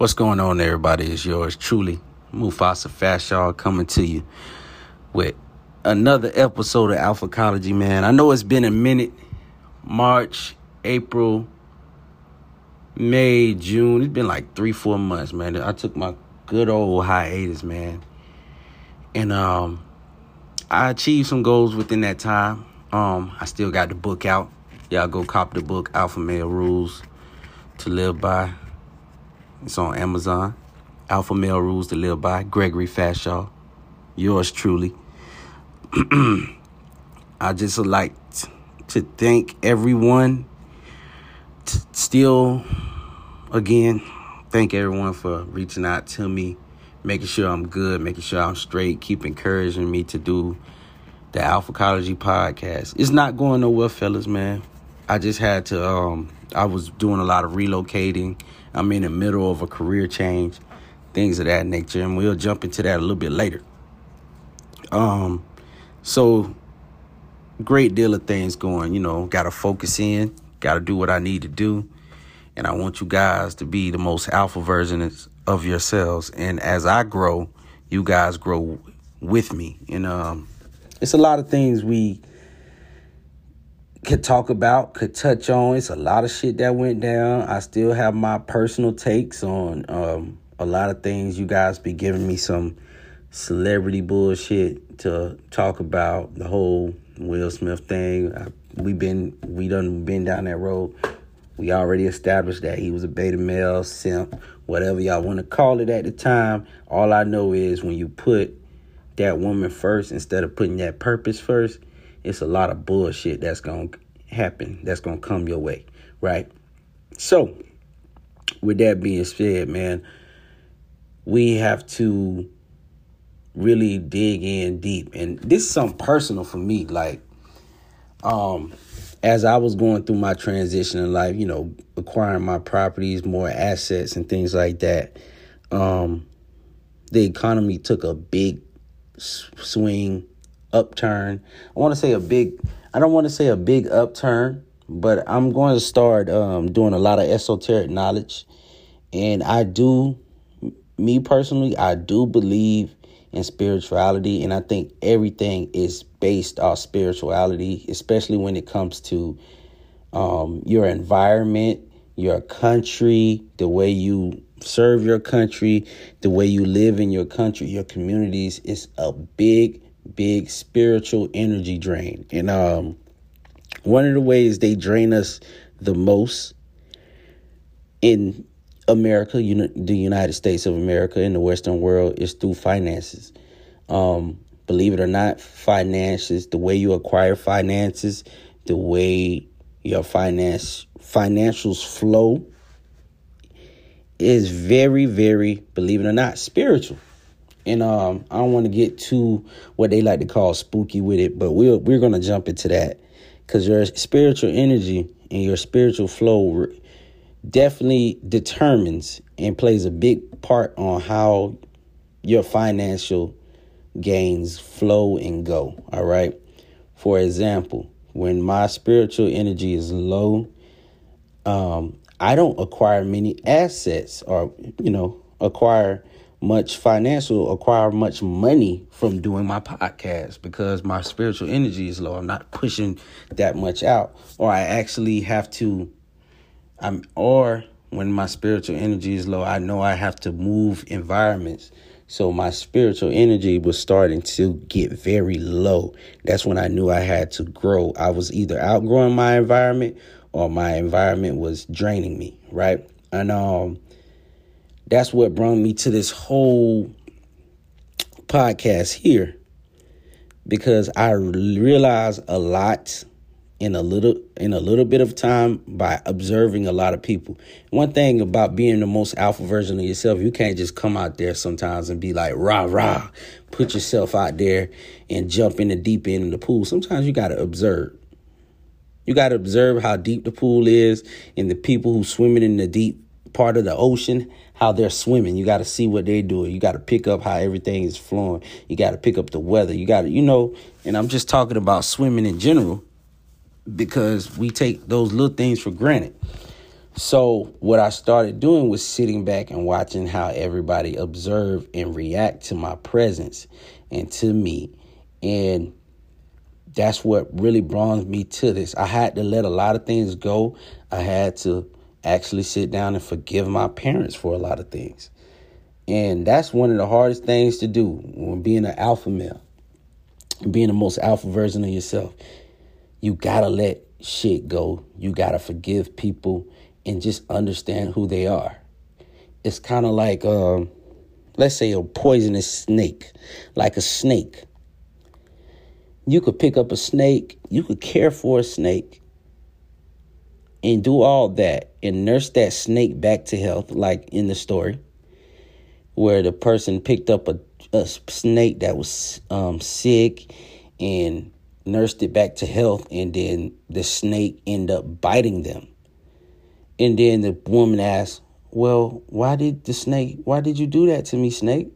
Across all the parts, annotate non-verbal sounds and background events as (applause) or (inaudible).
What's going on, everybody? It's yours truly, Mufasa Fashaw, coming to you with another episode of Alpha Alphacology, man. I know it's been a minute. March, April, May, June. It's been like three, four months, man. I took my good old hiatus, man. And um I achieved some goals within that time. Um, I still got the book out. Y'all go cop the book, Alpha Male Rules to Live By. It's on Amazon. Alpha Male Rules to Live By. Gregory Fashaw. Yours truly. (clears throat) I just like to thank everyone. T- still, again, thank everyone for reaching out to me, making sure I'm good, making sure I'm straight, keep encouraging me to do the Alphacology podcast. It's not going nowhere, fellas, man. I just had to um I was doing a lot of relocating I'm in the middle of a career change, things of that nature, and we'll jump into that a little bit later. Um, so great deal of things going, you know, gotta focus in, gotta do what I need to do. And I want you guys to be the most alpha version of yourselves. And as I grow, you guys grow with me. And um, it's a lot of things we could talk about, could touch on. It's a lot of shit that went down. I still have my personal takes on um, a lot of things. You guys be giving me some celebrity bullshit to talk about the whole Will Smith thing. I, we been we done been down that road. We already established that he was a beta male, simp, whatever y'all want to call it at the time. All I know is when you put that woman first instead of putting that purpose first, it's a lot of bullshit that's going to happen, that's going to come your way, right? So, with that being said, man, we have to really dig in deep. And this is something personal for me. Like, um, as I was going through my transition in life, you know, acquiring my properties, more assets, and things like that, um, the economy took a big swing upturn. I want to say a big, I don't want to say a big upturn, but I'm going to start um, doing a lot of esoteric knowledge. And I do, me personally, I do believe in spirituality. And I think everything is based off spirituality, especially when it comes to um, your environment, your country, the way you serve your country, the way you live in your country, your communities. is a big big spiritual energy drain. And um, one of the ways they drain us the most in America, you know, the United States of America, in the Western world, is through finances. Um, believe it or not, finances, the way you acquire finances, the way your finance financials flow is very, very, believe it or not, spiritual and um, I don't want to get too what they like to call spooky with it, but we're we're gonna jump into that because your spiritual energy and your spiritual flow definitely determines and plays a big part on how your financial gains flow and go. All right. For example, when my spiritual energy is low, um, I don't acquire many assets or you know acquire much financial, acquire much money from doing my podcast because my spiritual energy is low. I'm not pushing that much out, or I actually have to. I'm or when my spiritual energy is low, I know I have to move environments. So my spiritual energy was starting to get very low. That's when I knew I had to grow. I was either outgrowing my environment or my environment was draining me, right? And um that's what brought me to this whole podcast here because I realized a lot in a little in a little bit of time by observing a lot of people. One thing about being the most alpha version of yourself, you can't just come out there sometimes and be like rah rah, put yourself out there and jump in the deep end of the pool. Sometimes you got to observe. You got to observe how deep the pool is and the people who swimming in the deep part of the ocean, how they're swimming. You got to see what they're doing. You got to pick up how everything is flowing. You got to pick up the weather. You got to, you know, and I'm just talking about swimming in general because we take those little things for granted. So, what I started doing was sitting back and watching how everybody observe and react to my presence and to me. And that's what really brought me to this. I had to let a lot of things go. I had to actually sit down and forgive my parents for a lot of things. And that's one of the hardest things to do when being an alpha male, being the most alpha version of yourself. You gotta let shit go. You gotta forgive people and just understand who they are. It's kind of like, um, let's say, a poisonous snake, like a snake. You could pick up a snake, you could care for a snake, and do all that and nurse that snake back to health, like in the story, where the person picked up a, a snake that was um, sick and nursed it back to health, and then the snake ended up biting them. And then the woman asked, Well, why did the snake, why did you do that to me, snake?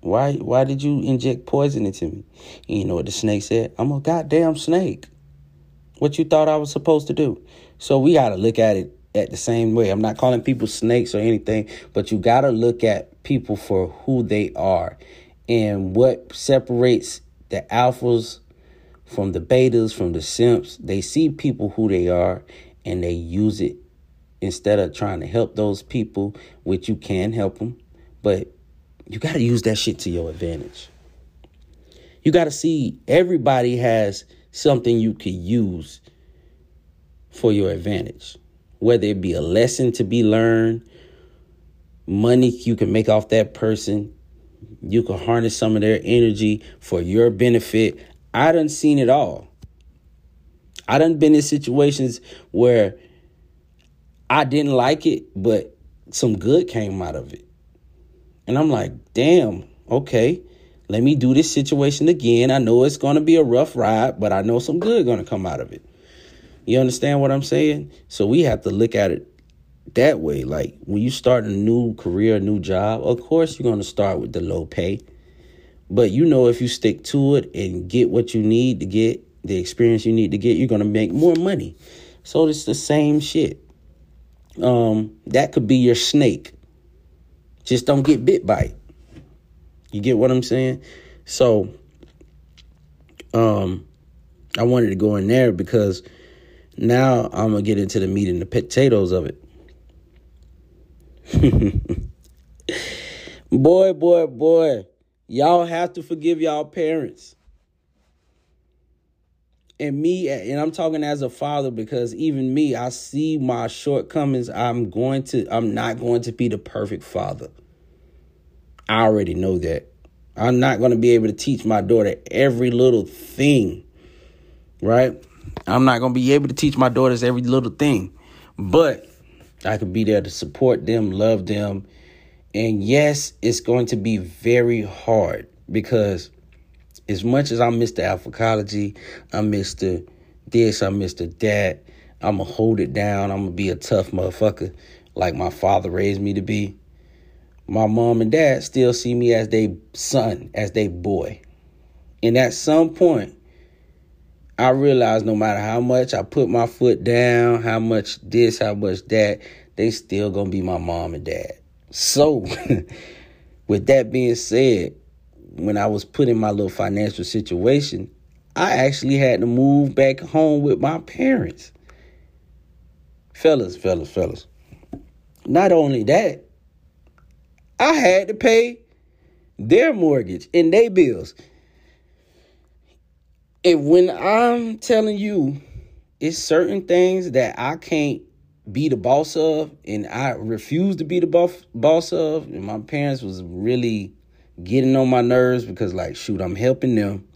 Why why did you inject poison into me? And you know what the snake said? I'm a goddamn snake. What you thought I was supposed to do? So we gotta look at it at the same way. I'm not calling people snakes or anything, but you gotta look at people for who they are and what separates the alphas from the betas, from the simps. They see people who they are and they use it instead of trying to help those people, which you can help them, but you got to use that shit to your advantage. You got to see everybody has something you could use for your advantage, whether it be a lesson to be learned, money you can make off that person, you can harness some of their energy for your benefit. I done seen it all. I done been in situations where I didn't like it, but some good came out of it. And I'm like, damn, okay, let me do this situation again. I know it's to be a rough ride, but I know some good to come out of it. You understand what I'm saying? So we have to look at it that way. Like when you start a new career, a new job, of course you're going to start with the low pay. But you know, if you stick to it and get what you need to get, the experience you need to get, you're going to make more money. So it's the same shit um, that could be your snake. Just don't get bit by it. You get what I'm saying? So, um, I wanted to go in there because now I'm gonna get into the meat and the potatoes of it. (laughs) boy, boy, boy, y'all have to forgive y'all parents. And me and i'm talking as a father because even me i see my shortcomings. I'm going to i'm not going to be the perfect father. I already know that. I'm not going to be able to teach my daughter every little thing right i'm not going to be able to teach my daughters every little thing but i could be there to support them love them and yes it's going to be very hard because as much as I'm Mr. Alphacology, I miss the This, I miss the That, I'm going to hold it down. I'm going to be a tough motherfucker like my father raised me to be. My mom and dad still see me as their son, as their boy. And at some point, I realized no matter how much I put my foot down, how much this, how much that, they still gonna be my mom and dad. So, (laughs) with that being said, when I was put in my little financial situation, I actually had to move back home with my parents. Fellas, fellas, fellas. Not only that, I had to pay their mortgage and their bills. And when I'm telling you, it's certain things that I can't be the boss of, and I refuse to be the boss boss of. And my parents was really getting on my nerves because like shoot i'm helping them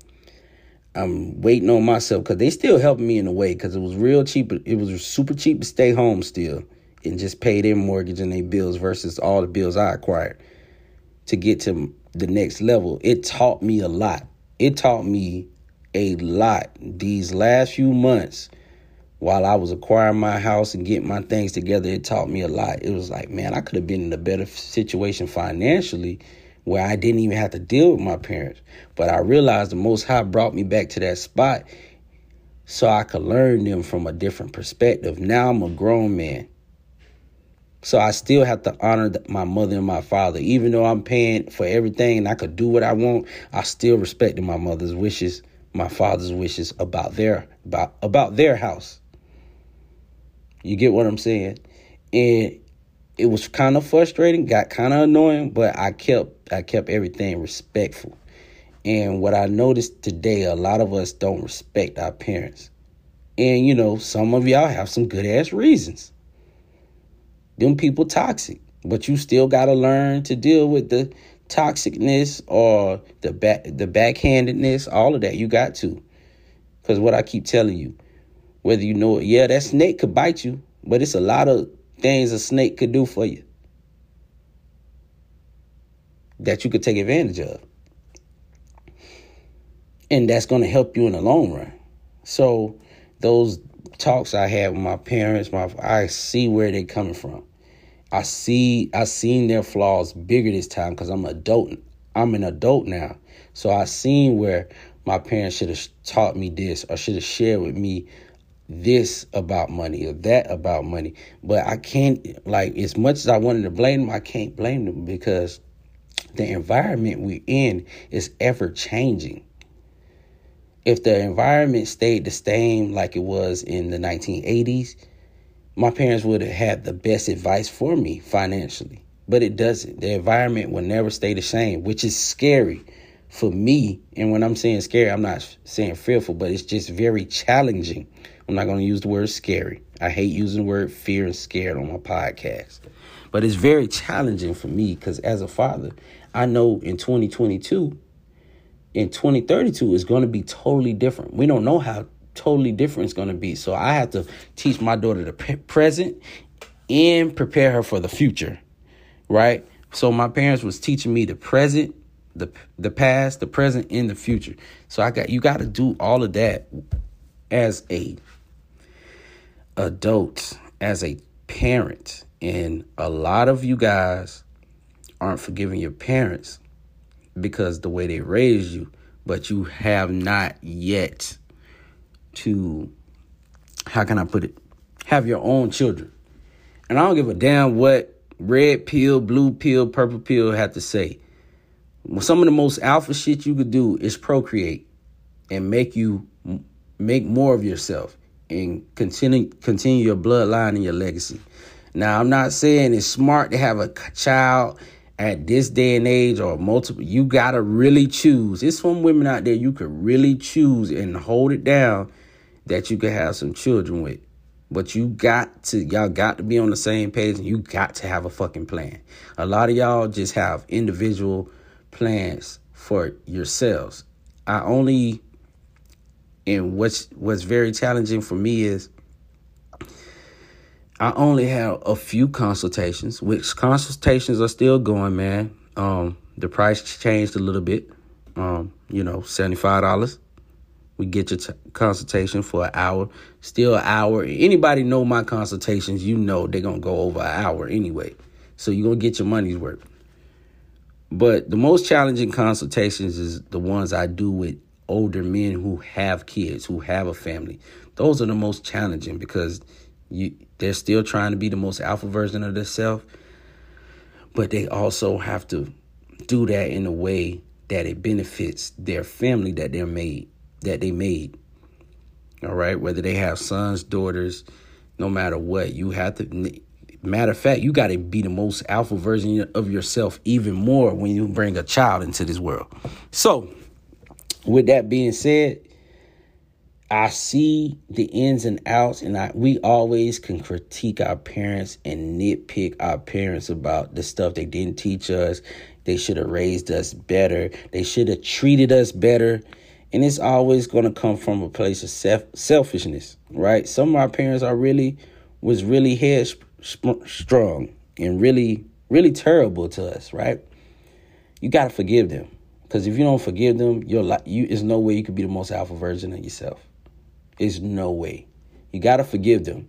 i'm waiting on myself because they still helping me in a way because it was real cheap it was super cheap to stay home still and just pay their mortgage and their bills versus all the bills i acquired to get to the next level it taught me a lot it taught me a lot these last few months while I was acquiring my house and getting my things together, it taught me a lot. It was like, man, I could have been in a better situation financially where I didn't even have to deal with my parents. But I realized the Most High brought me back to that spot so I could learn them from a different perspective. Now I'm a grown man. So I still have to honor my mother and my father. Even though I'm paying for everything and I could do what I want, I still respected my mother's wishes, my father's wishes about their about about their house. You get what I'm saying? And it was kind of frustrating, got kind of annoying, but I kept I kept everything respectful. And what I noticed today, a lot of us don't respect our parents. And you know, some of y'all have some good ass reasons them people toxic. But you still got to learn to deal with the toxicness or the back the backhandedness, all of that. You got to. Cuz what I keep telling you, whether you know it, yeah, that snake could bite you, but it's a lot of things a snake could do for you that you could take advantage of. And that's going to help you in the long run. So those talks I had with my parents, my I see where they're coming from. I see I seen their flaws bigger this time because I'm adult. I'm an adult now. So I seen where my parents should have taught me this or should have shared with me this about money or that about money. But I can't like as much as I wanted to blame them, I can't blame them because the environment we're in is ever changing if the environment stayed the same like it was in the 1980s, my parents would have had the best advice for me financially. But it doesn't. The environment will never stay the same, which is scary for me. And when I'm saying scary, I'm not saying fearful, but it's just very challenging. I'm not going to use the word scary. I hate using the word fear and scared on my podcast. But it's very challenging for me because as a father, I know in 2022, in 2032 is going to be totally different. We don't know how totally different it's going to be. So I have to teach my daughter the present and prepare her for the future. Right? So my parents was teaching me the present, the the past, the present and the future. So I got you got to do all of that as a adult, as a parent. And a lot of you guys aren't forgiving your parents because the way they raised you, but you have not yet to how can I put it? Have your own children. And I don't give a damn what red pill, blue pill, purple pill have to say. Some of the most alpha shit you could do is procreate and make you make more of yourself and continue continue your bloodline and your legacy. Now, I'm not saying it's smart to have a child at this day and age or multiple you gotta really choose it's some women out there you could really choose and hold it down that you could have some children with but you got to y'all got to be on the same page and you got to have a fucking plan a lot of y'all just have individual plans for yourselves i only and what's what's very challenging for me is I only have a few consultations, which consultations are still going, man. Um, the price changed a little bit. Um, you know, $75. We get your t- consultation for an hour. Still an hour. Anybody know my consultations, you know they're going to go over an hour anyway. So you're going to get your money's worth. But the most challenging consultations is the ones I do with older men who have kids, who have a family. Those are the most challenging because you they're still trying to be the most alpha version of themselves, but they also have to do that in a way that it benefits their family that they're made that they made. All right, whether they have sons, daughters, no matter what, you have to. Matter of fact, you got to be the most alpha version of yourself even more when you bring a child into this world. So, with that being said, I see the ins and outs, and I we always can critique our parents and nitpick our parents about the stuff they didn't teach us. They should have raised us better. They should have treated us better. And it's always going to come from a place of self selfishness, right? Some of our parents are really was really headstrong and really really terrible to us, right? You got to forgive them. Because if you don't forgive them, you're like you is no way you could be the most alpha version of yourself. Is no way. You got to forgive them.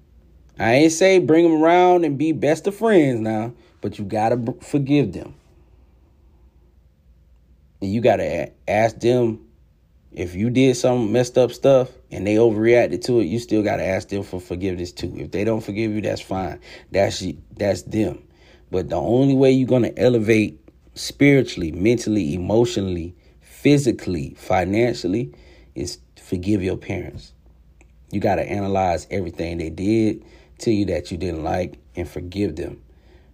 I ain't say bring them around and be best of friends now, but you got to forgive them. And you got to ask them If you did some messed up stuff and they overreacted to it, you still got to ask them for forgiveness too. If they don't forgive you, that's fine. That's that's them. But the only way you're going to elevate spiritually, mentally, emotionally, physically, financially is forgive your parents. You got to analyze everything they did to you that you didn't like and forgive them.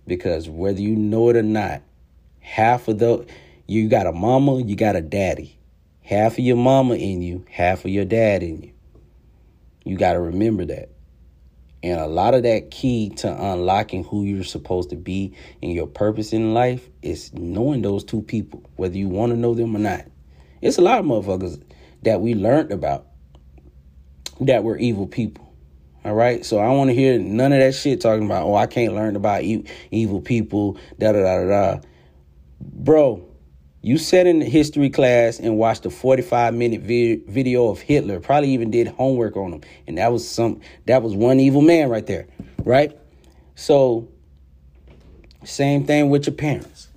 Because whether you know it or not, half of the you got a mama, you got a daddy. Half of your mama in you, half of your dad in you. You got to remember that. And a lot of that key to unlocking who you're supposed to be and your purpose in life is knowing those two people, whether you want to know them or not. It's a lot of motherfuckers that we learned about that were evil people. All right. So I want to hear none of that shit talking about, oh, I can't learn about evil people, da da da da. Bro, you sat in the history class and watched a 45 minute vi- video of Hitler, probably even did homework on him. And that was some that was one evil man right there, right? So same thing with your parents.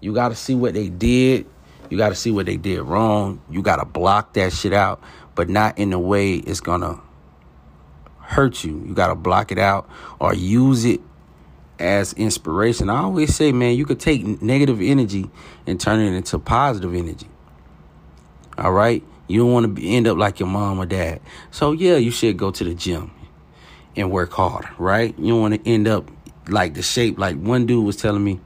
You got to see what they did. You got to see what they did wrong. You got to block that shit out, but not in a way it's going to hurt you. You got to block it out or use it as inspiration. I always say, man, you could take negative energy and turn it into positive energy. All right? You don't want to end up like your mom or dad. So, yeah, you should go to the gym and work hard, right? You don't want to end up like the shape. Like one dude was telling me,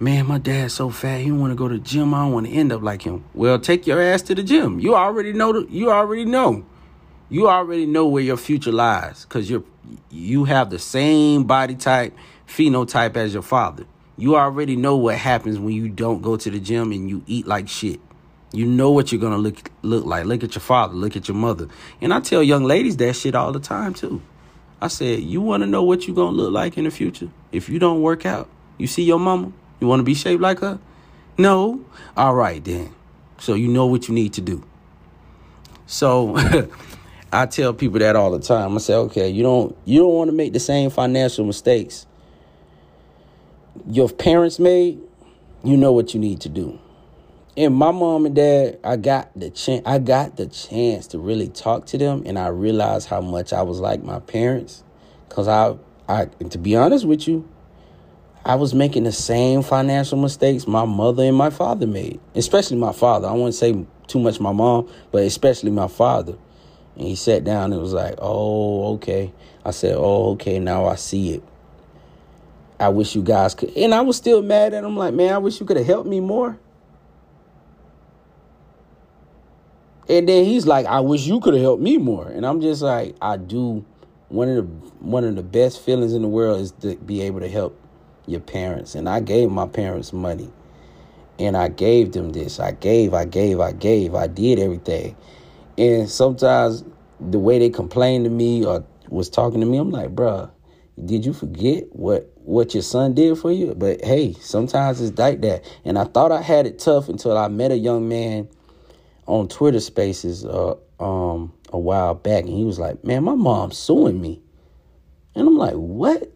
man, my dad's so fat. He don't want to go to the gym. I don't want to end up like him. Well, take your ass to the gym. You already know. The, you already know you already know where your future lies because you're you have the same body type phenotype as your father. You already know what happens when you don't go to the gym and you eat like shit. You know what you're gonna look look like. Look at your father. Look at your mother. And i tell young ladies that shit all the time too. I said you want to know what you're gonna look like in the future? If you don't work out you see your mama? You want to be shaped like her? No? All right then. So you know what you need to do. So (laughs) I tell people that all the time. I say, okay, you don't you don't want to make the same financial mistakes your parents made. You know what you need to do. And my mom and dad, I got the chance. I got the chance to really talk to them, and I realized how much I was like my parents. Cause I, I, to be honest with you, I was making the same financial mistakes my mother and my father made. Especially my father. I wouldn't say too much my mom, but especially my father. And he sat down and was like, Oh, okay. I said, Oh, okay, now I see it. I wish you guys could. And I was still mad at him, like, man, I wish you could have helped me more. And then he's like, I wish you could have helped me more. And I'm just like, I do. One of the one of the best feelings in the world is to be able to help your parents. And I gave my parents money. And I gave them this. I gave, I gave, I gave. I did everything. And sometimes the way they complained to me or was talking to me, I'm like, bruh, did you forget what what your son did for you? But hey, sometimes it's like that. And I thought I had it tough until I met a young man on Twitter Spaces uh, um, a while back, and he was like, "Man, my mom's suing me," and I'm like, "What?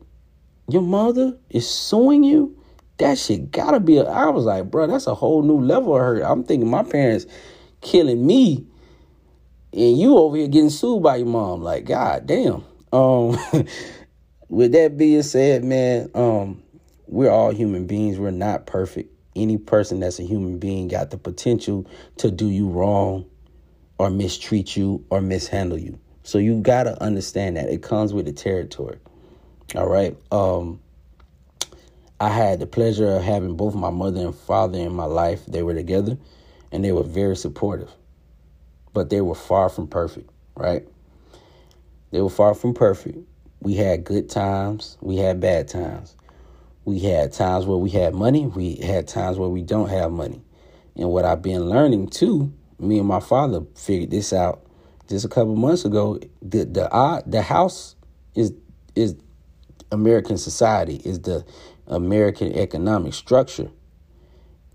Your mother is suing you?" That shit gotta be. A, I was like, bro, that's a whole new level of hurt. I'm thinking my parents killing me and you over here getting sued by your mom. Like, god damn. Um, (laughs) with that being said, man, um, we're all human beings. We're not perfect. Any person that's a human being got the potential to do you wrong or mistreat you or mishandle you. So you gotta understand that it comes with the territory. All right. Um, I had the pleasure of having both my mother and father in my life. They were together and they were very supportive but they were far from perfect, right? They were far from perfect. We had good times, we had bad times. We had times where we had money, we had times where we don't have money. And what I've been learning too, me and my father figured this out just a couple months ago. The the uh, the house is is American society, is the American economic structure.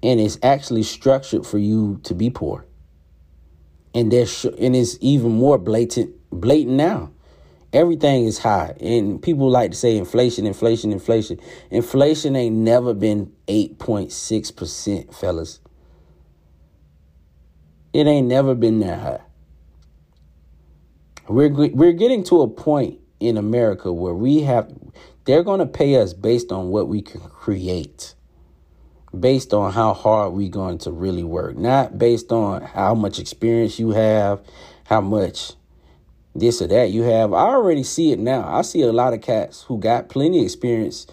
And it's actually structured for you to be poor and there's and it's even more blatant blatant now everything is high and people like to say inflation inflation inflation inflation ain't never been 8.6% fellas It ain't never been that high. We're we're getting to a point in America where we have they're going to pay us based on what we can create. Based on how hard we're going to really work, not based on how much experience you have, how much this or that you have. I already see it now. I see a lot of cats who got plenty of experience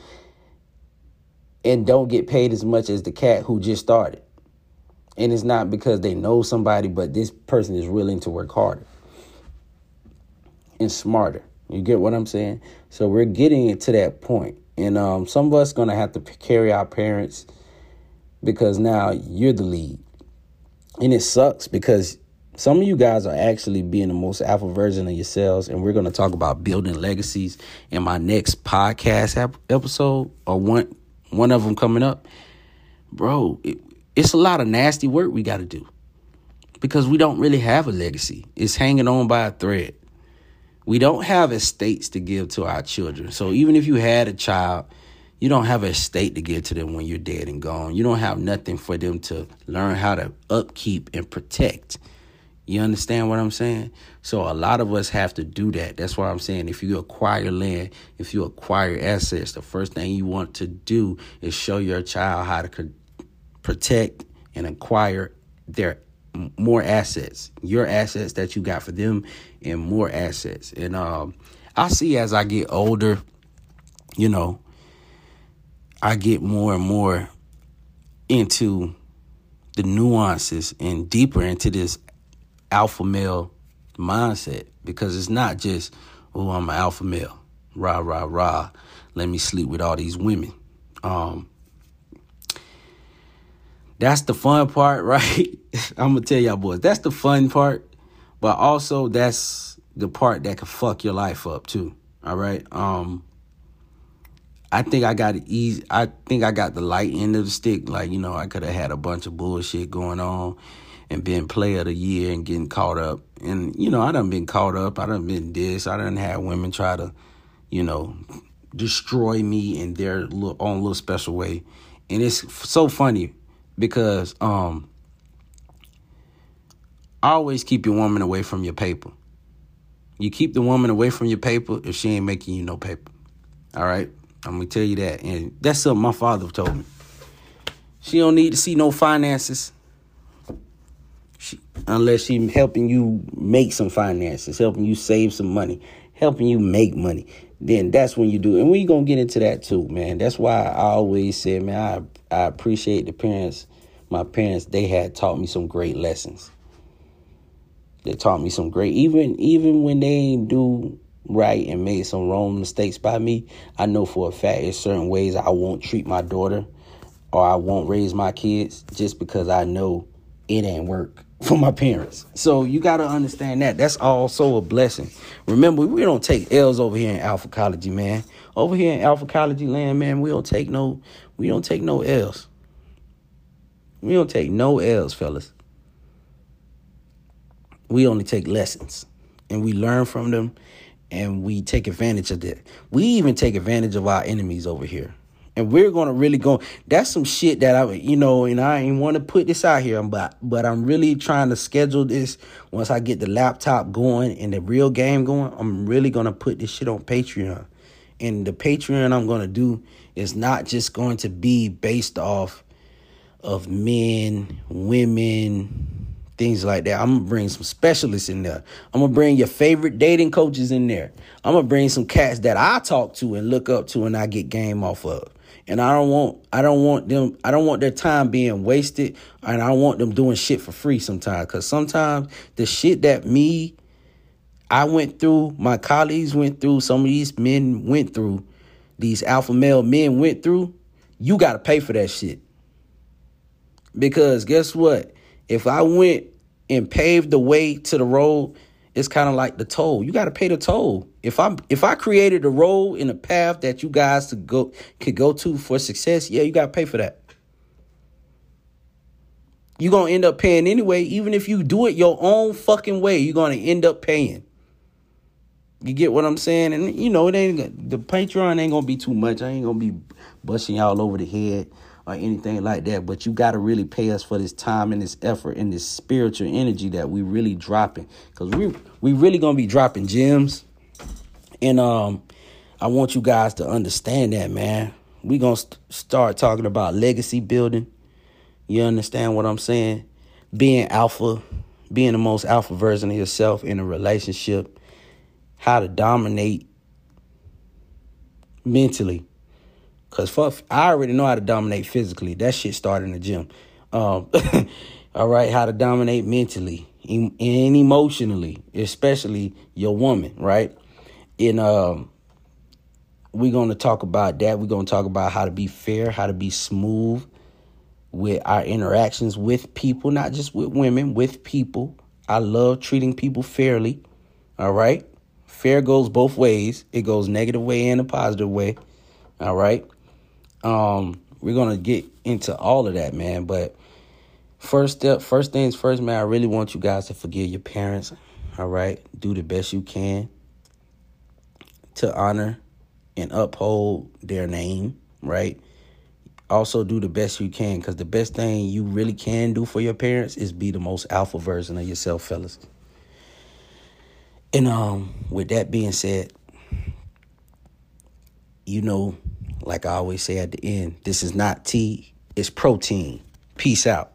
and don't get paid as much as the cat who just started. And it's not because they know somebody, but this person is willing to work harder and smarter. You get what I'm saying? So we're getting it to that point. And um, some of us to have to carry our parents because now you're the lead. And it sucks because some of you guys are actually being the most alpha version of yourselves. And we're going to talk about building legacies in my next podcast episode or one, one of them coming up. Bro, it, it's a lot of nasty work we got to do because we don't really have a legacy. It's hanging on by a thread. We don't have estates to give to our children. So even if you had a child, you don't have a estate to give to them when you're dead and gone. You don't have nothing for them to learn how to upkeep and protect. You understand what I'm saying? So a lot of us have to do that. That's why I'm saying if you acquire land, if you acquire assets, the first thing you want to do is show your child how to protect and acquire their more assets, your assets that you got for them, and more assets. And um, I see as I get older, you know, I get more and more into the nuances and deeper into this alpha male mindset because it's not just, oh, I'm an alpha male, rah, rah, rah, let me sleep with all these women. Um, that's the fun part, (laughs) right? I'm gonna tell y'all boys, that's the fun part, but also that's the part that can fuck your life up too. All right. Um I think I got easy. I think I got the light end of the stick. Like, you know, I could have had a bunch of bullshit going on and been player of the year and getting caught up. And, you know, I done been caught up. I done been this. I done had women try to, you know, destroy me in their little, own little special way. And it's so funny because um always keep your woman away from your paper. You keep the woman away from your paper if she ain't making you no paper. All right? I'm gonna tell you that. And that's something my father told me. She don't need to see no finances. She, unless she helping you make some finances, helping you save some money, helping you make money. Then that's when you do. And we gonna get into that too, man. That's why I always said, man, I I appreciate the parents. My parents, they had taught me some great lessons. They taught me some great even even when they ain't do right and made some wrong mistakes by me, I know for a fact in certain ways I won't treat my daughter or I won't raise my kids just because I know it ain't work (laughs) for my parents. So you got to understand that. That's also a blessing. Remember, we don't take L's over here in Alphacology, man. Over here in Alphacology land, man, we don't take no we don't take no L's. We don't take no L's, fellas. We only take lessons and we learn from them and we take advantage of that. We even take advantage of our enemies over here. And we're gonna really go. That's some shit that I, you know, and I ain't want to put this out here, but but I'm really trying to schedule this once I get the laptop going and the real game going. I'm really gonna put this shit on Patreon, and the Patreon I'm gonna do is not just going to be based off of men, women, things like that. I'm gonna bring some specialists in there. I'm gonna bring your favorite dating coaches in there. I'm gonna bring some cats that I talk to and look up to and I get game off of. And I don't want I don't want them I don't want their time being wasted and I don't want them doing shit for free sometimes cuz sometimes the shit that me I went through, my colleagues went through, some of these men went through, these alpha male men went through, you got to pay for that shit. Because guess what? If I went and paved the way to the road, it's kind of like the toll. You got to pay the toll. If I if I created a road in a path that you guys to go could go to for success, yeah, you got to pay for that. You're going to end up paying anyway, even if you do it your own fucking way, you're going to end up paying. You get what I'm saying? And you know, it ain't the Patreon ain't gonna be too much. I ain't gonna be busting y'all over the head or anything like that. But you got to really pay us for this time and this effort and this spiritual energy that we really dropping. Cause we we really gonna be dropping gems. And um, I want you guys to understand that, man. We gonna st- start talking about legacy building. You understand what I'm saying? Being alpha, being the most alpha version of yourself in a relationship, how to dominate mentally. Cause fuck, I already know how to dominate physically. That shit started in the gym. Um, (laughs) all right, how to dominate mentally and emotionally, especially your woman, right? And um, we're gonna talk about that. We're gonna talk about how to be fair, how to be smooth with our interactions with people, not just with women, with people. I love treating people fairly. All right. Fair goes both ways. It goes negative way and a positive way. All right. Um, we're gonna get into all of that, man. But first step, first things first, man. I really want you guys to forgive your parents. All right, do the best you can to honor and uphold their name. Right. Also, do the best you can, because the best thing you really can do for your parents is be the most alpha version of yourself, fellas. And um, with that being said, you know like I always say at the end, this is not tea, it's protein. Peace out.